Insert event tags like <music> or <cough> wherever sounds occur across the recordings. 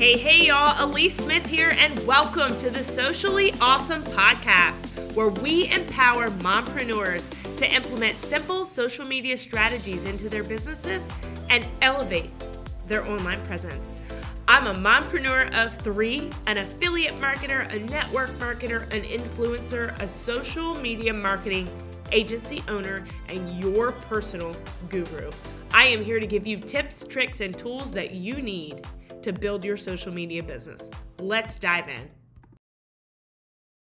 Hey, hey, y'all. Alyece Smith here, and welcome to the Socially Ausome Podcast, where we empower mompreneurs to implement simple social media strategies into their businesses and elevate their online presence. I'm a mompreneur of three, an affiliate marketer, a network marketer, an influencer, a social media marketing agency owner, and your personal guru. I am here to give you tips, tricks, and tools that you need to build your social media business. Let's dive in.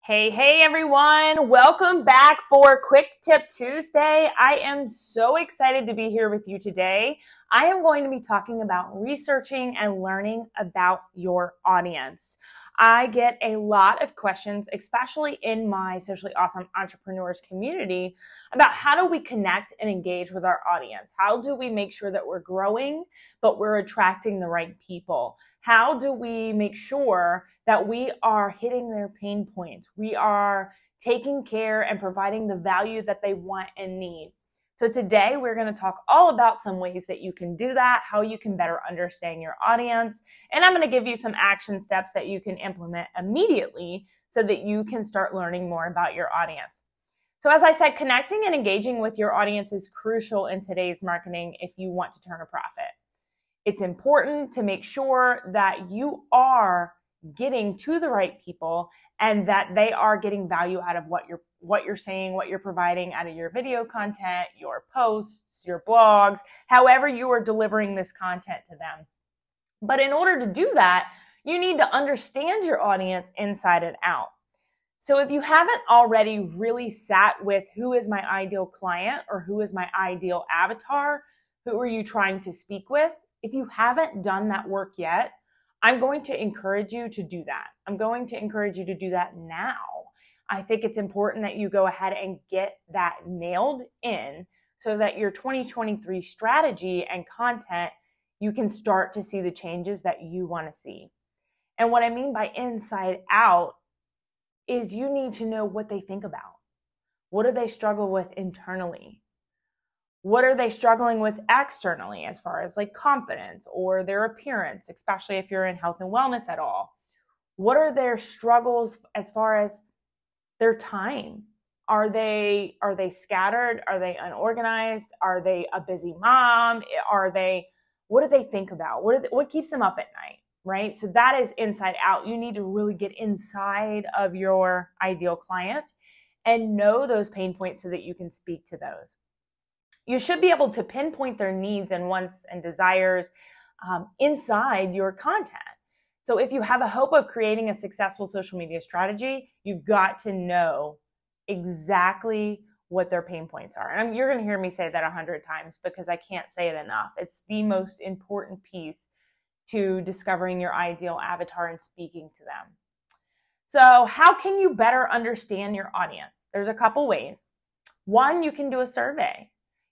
Hey, hey everyone, welcome back for Quick Tip Tuesday. I am so excited to be here with you today. I am going to be talking about researching and learning about your audience. I get a lot of questions, especially in my Socially Ausome entrepreneurs community, about how do we connect and engage with our audience? How do we make sure that we're growing, but we're attracting the right people? How do we make sure that we are hitting their pain points? We are taking care and providing the value that they want and need. So today we're going to talk all about some ways that you can do that, how you can better understand your audience, and I'm going to give you some action steps that you can implement immediately so that you can start learning more about your audience. So as I said, connecting and engaging with your audience is crucial in today's marketing if you want to turn a profit. It's important to make sure that you are getting to the right people and that they are getting value out of what you're what you're saying, what you're providing out of your video content, your posts, your blogs, however you are delivering this content to them. But in order to do that, you need to understand your audience inside and out. So if you haven't already really sat with who is my ideal client or who is my ideal avatar, who are you trying to speak with? If you haven't done that work yet, I'm going to encourage you to do that. I'm going to encourage you to do that now I think it's important that you go ahead and get that nailed in so that your 2023 strategy and content, you can start to see the changes that you want to see. And what I mean by inside out is you need to know what they think about. What do they struggle with internally? What are they struggling with externally as far as like confidence or their appearance, especially if you're in health and wellness at all? What are their struggles as far as their time. Are they are they scattered? Are they unorganized? Are they a busy mom? Are they what do they think about? What, they, what keeps them up at night right? So that is inside out. You need to really get inside of your ideal client and know those pain points so that you can speak to those. You should be able to pinpoint their needs and wants and desires um, inside your content so if you have a hope of creating a successful social media strategy, you've got to know exactly what their pain points are. And you're going to hear me say that a hundred times because I can't say it enough. It's the most important piece to discovering your ideal avatar and speaking to them. So how can you better understand your audience? There's a couple ways. One, you can do a survey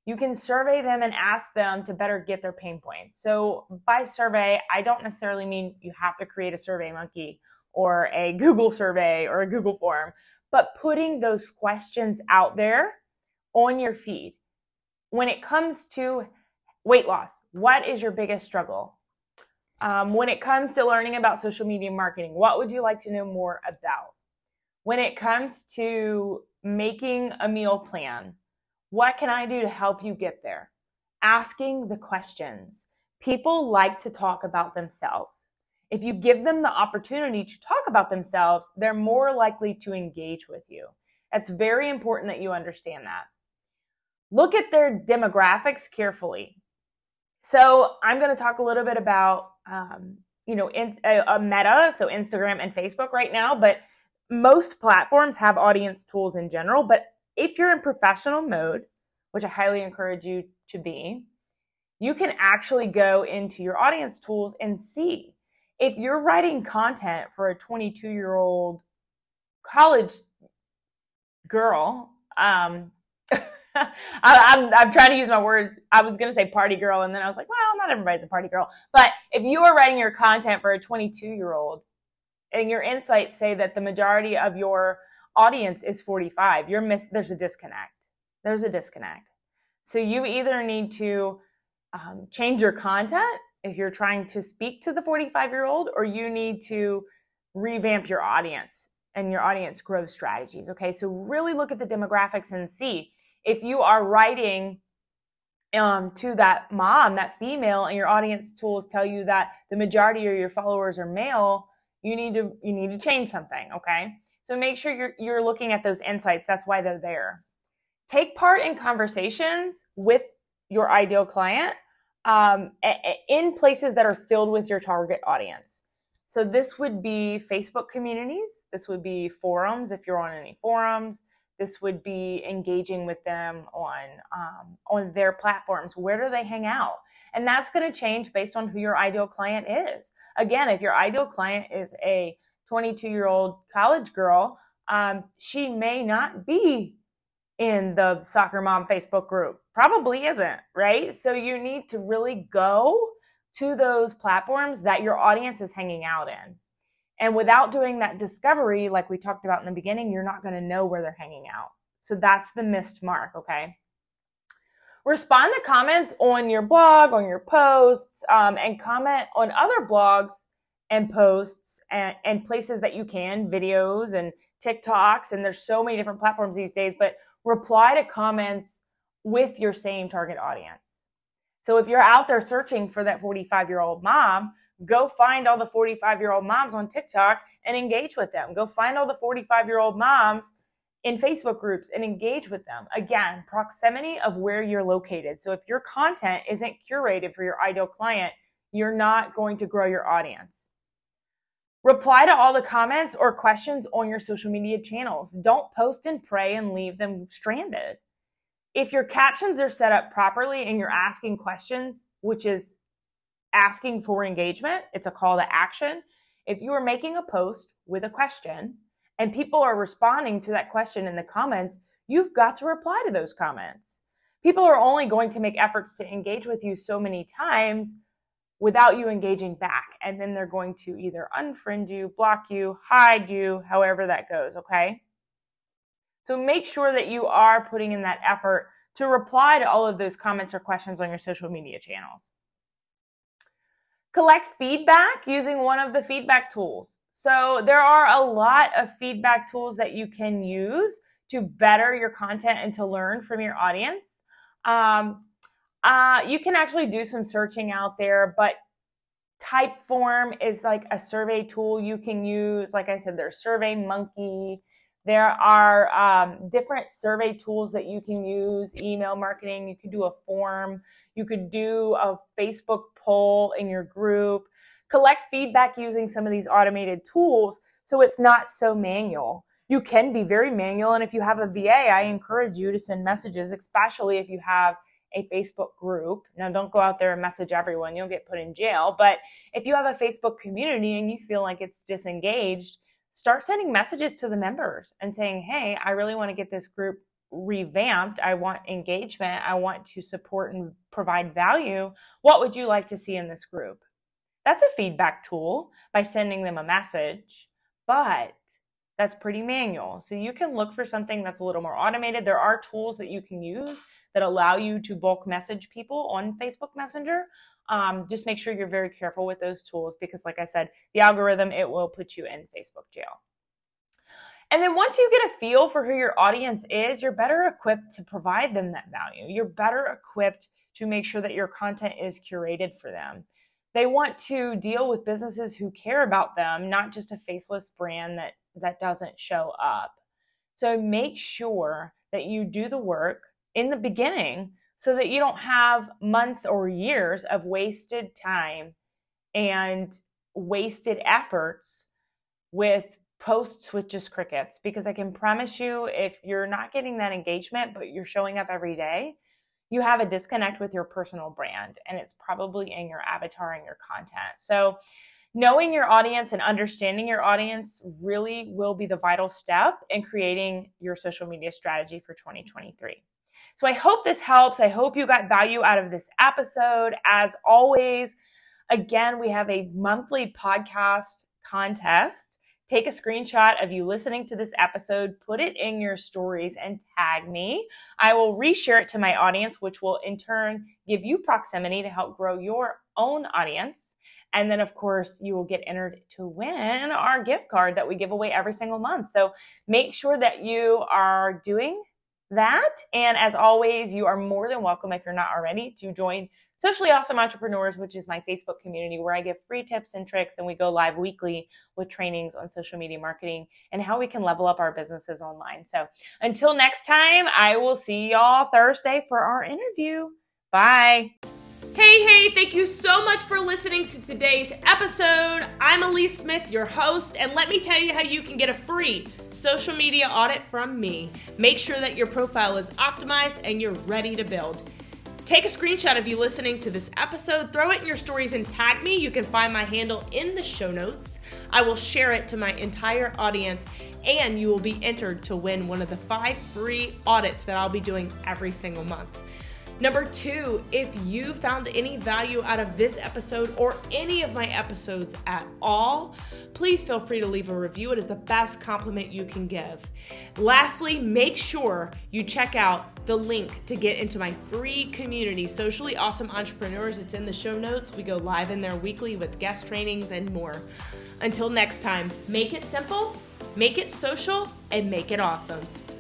you can survey them and ask them to better get their pain points. So by survey, I don't necessarily mean you have to create a survey monkey or a <laughs> Google survey or a Google form, but putting those questions out there on your feed. When it comes to weight loss, what is your biggest struggle? Um, when it comes to learning about social media marketing, what would you like to know more about? When it comes to making a meal plan, what can I do to help you get there? Asking the questions. People like to talk about themselves. If you give them the opportunity to talk about themselves, they're more likely to engage with you. It's very important that you understand that. Look at their demographics carefully. So I'm going to talk a little bit about, um, you know, in, a, a Meta, so Instagram and Facebook right now, but most platforms have audience tools in general, but if you're in professional mode, which I highly encourage you to be, you can actually go into your audience tools and see if you're writing content for a 22 year old college girl. Um, <laughs> I, I'm, I'm trying to use my words. I was going to say party girl, and then I was like, well, not everybody's a party girl. But if you are writing your content for a 22 year old, and your insights say that the majority of your audience is 45, you're miss. There's a disconnect there's a disconnect. So you either need to um, change your content if you're trying to speak to the 45 year old or you need to revamp your audience and your audience growth strategies. Okay, so really look at the demographics and see if you are writing um, to that mom, that female, and your audience tools tell you that the majority of your followers are male, you need to you need to change something. Okay, so make sure you're you're looking at those insights. That's why they're there. Take part in conversations with your ideal client um, in places that are filled with your target audience. So this would be Facebook communities. This would be forums if you're on any forums. This would be engaging with them on um, on their platforms. Where do they hang out? And that's going to change based on who your ideal client is. Again, if your ideal client is a 22 year old college girl, um, she may not be in the soccer mom Facebook group. Probably isn't, right? So you need to really go to those platforms that your audience is hanging out in. And without doing that discovery, like we talked about in the beginning, you're not going to know where they're hanging out. So that's the missed mark, okay? Respond to comments on your blog, on your posts, um, and comment on other blogs and posts and, and places that you can, videos and TikToks. And there's so many different platforms these days, but reply to comments with your same target audience. So if you're out there searching for that 45 year old mom, go find all the 45 year old moms on TikTok and engage with them. Go find all the 45 year old moms in Facebook groups and engage with them. Again, proximity of where you're located. So if your content isn't curated for your ideal client, you're not going to grow your audience. Reply to all the comments or questions on your social media channels. Don't post and pray and leave them stranded. If your captions are set up properly and you're asking questions, which is asking for engagement, it's a call to action. If you are making a post with a question and people are responding to that question in the comments, you've got to reply to those comments. People are only going to make efforts to engage with you so many times without you engaging back. And then they're going to either unfriend you, block you, hide you, however that goes, okay? So make sure that you are putting in that effort to reply to all of those comments or questions on your social media channels. Collect feedback using one of the feedback tools. So there are a lot of feedback tools that you can use to better your content and to learn from your audience. Um, uh, you can actually do some searching out there, but Typeform is like a survey tool you can use. Like I said, there's Survey Monkey. There are um, different survey tools that you can use, email marketing. You could do a form. You could do a Facebook poll in your group. Collect feedback using some of these automated tools so it's not so manual. You can be very manual. And if you have a VA, I encourage you to send messages, especially if you have a Facebook group. Now, don't go out there and message everyone, you'll get put in jail. But if you have a Facebook community and you feel like it's disengaged, start sending messages to the members and saying, hey, I really want to get this group revamped. I want engagement. I want to support and provide value. What would you like to see in this group? That's a feedback tool by sending them a message, but that's pretty manual. So you can look for something that's a little more automated. There are tools that you can use that allow you to bulk message people on Facebook Messenger. Um, just make sure you're very careful with those tools because, like I said, the algorithm, it will put you in Facebook jail. And then once you get a feel for who your audience is, you're better equipped to provide them that value. You're better equipped to make sure that your content is curated for them. They want to deal with businesses who care about them, not just a faceless brand that, that doesn't show up. So make sure that you do the work in the beginning so that you don't have months or years of wasted time and wasted efforts with posts with just crickets because I can promise you if you're not getting that engagement but you're showing up every day, you have a disconnect with your personal brand and it's probably in your avatar and your content. So knowing your audience and understanding your audience really will be the vital step in creating your social media strategy for 2023. So I hope this helps. I hope you got value out of this episode. As always, again, we have a monthly podcast contest. Take a screenshot of you listening to this episode, put it in your stories, and tag me. I will reshare it to my audience, which will in turn give you proximity to help grow your own audience. And then, of course, you will get entered to win our gift card that we give away every single month. So make sure that you are doing that. And as always, you are more than welcome if you're not already to join Socially Ausome Entrepreneurs, which is my Facebook community where I give free tips and tricks and we go live weekly with trainings on social media marketing and how we can level up our businesses online. So until next time, I will see y'all Thursday for our interview. Bye. Hey, hey, thank you so much for listening to today's episode. I'm Alyece Smith, your host, and let me tell you how you can get a free social media audit from me. Make sure that your profile is optimized and you're ready to build. Take a screenshot of you listening to this episode, throw it in your stories, and tag me. You can find my handle in the show notes. I will share it to my entire audience, and you will be entered to win one of the five free audits that I'll be doing every single month. Number two, if you found any value out of this episode or any of my episodes at all, please feel free to leave a review. It is the best compliment you can give. Lastly, make sure you check out the link to get into my free community, Socially Ausome Entrepreneurs. It's in the show notes. We go live in there weekly with guest trainings and more. Until next time, make it simple, make it social, and make it awesome.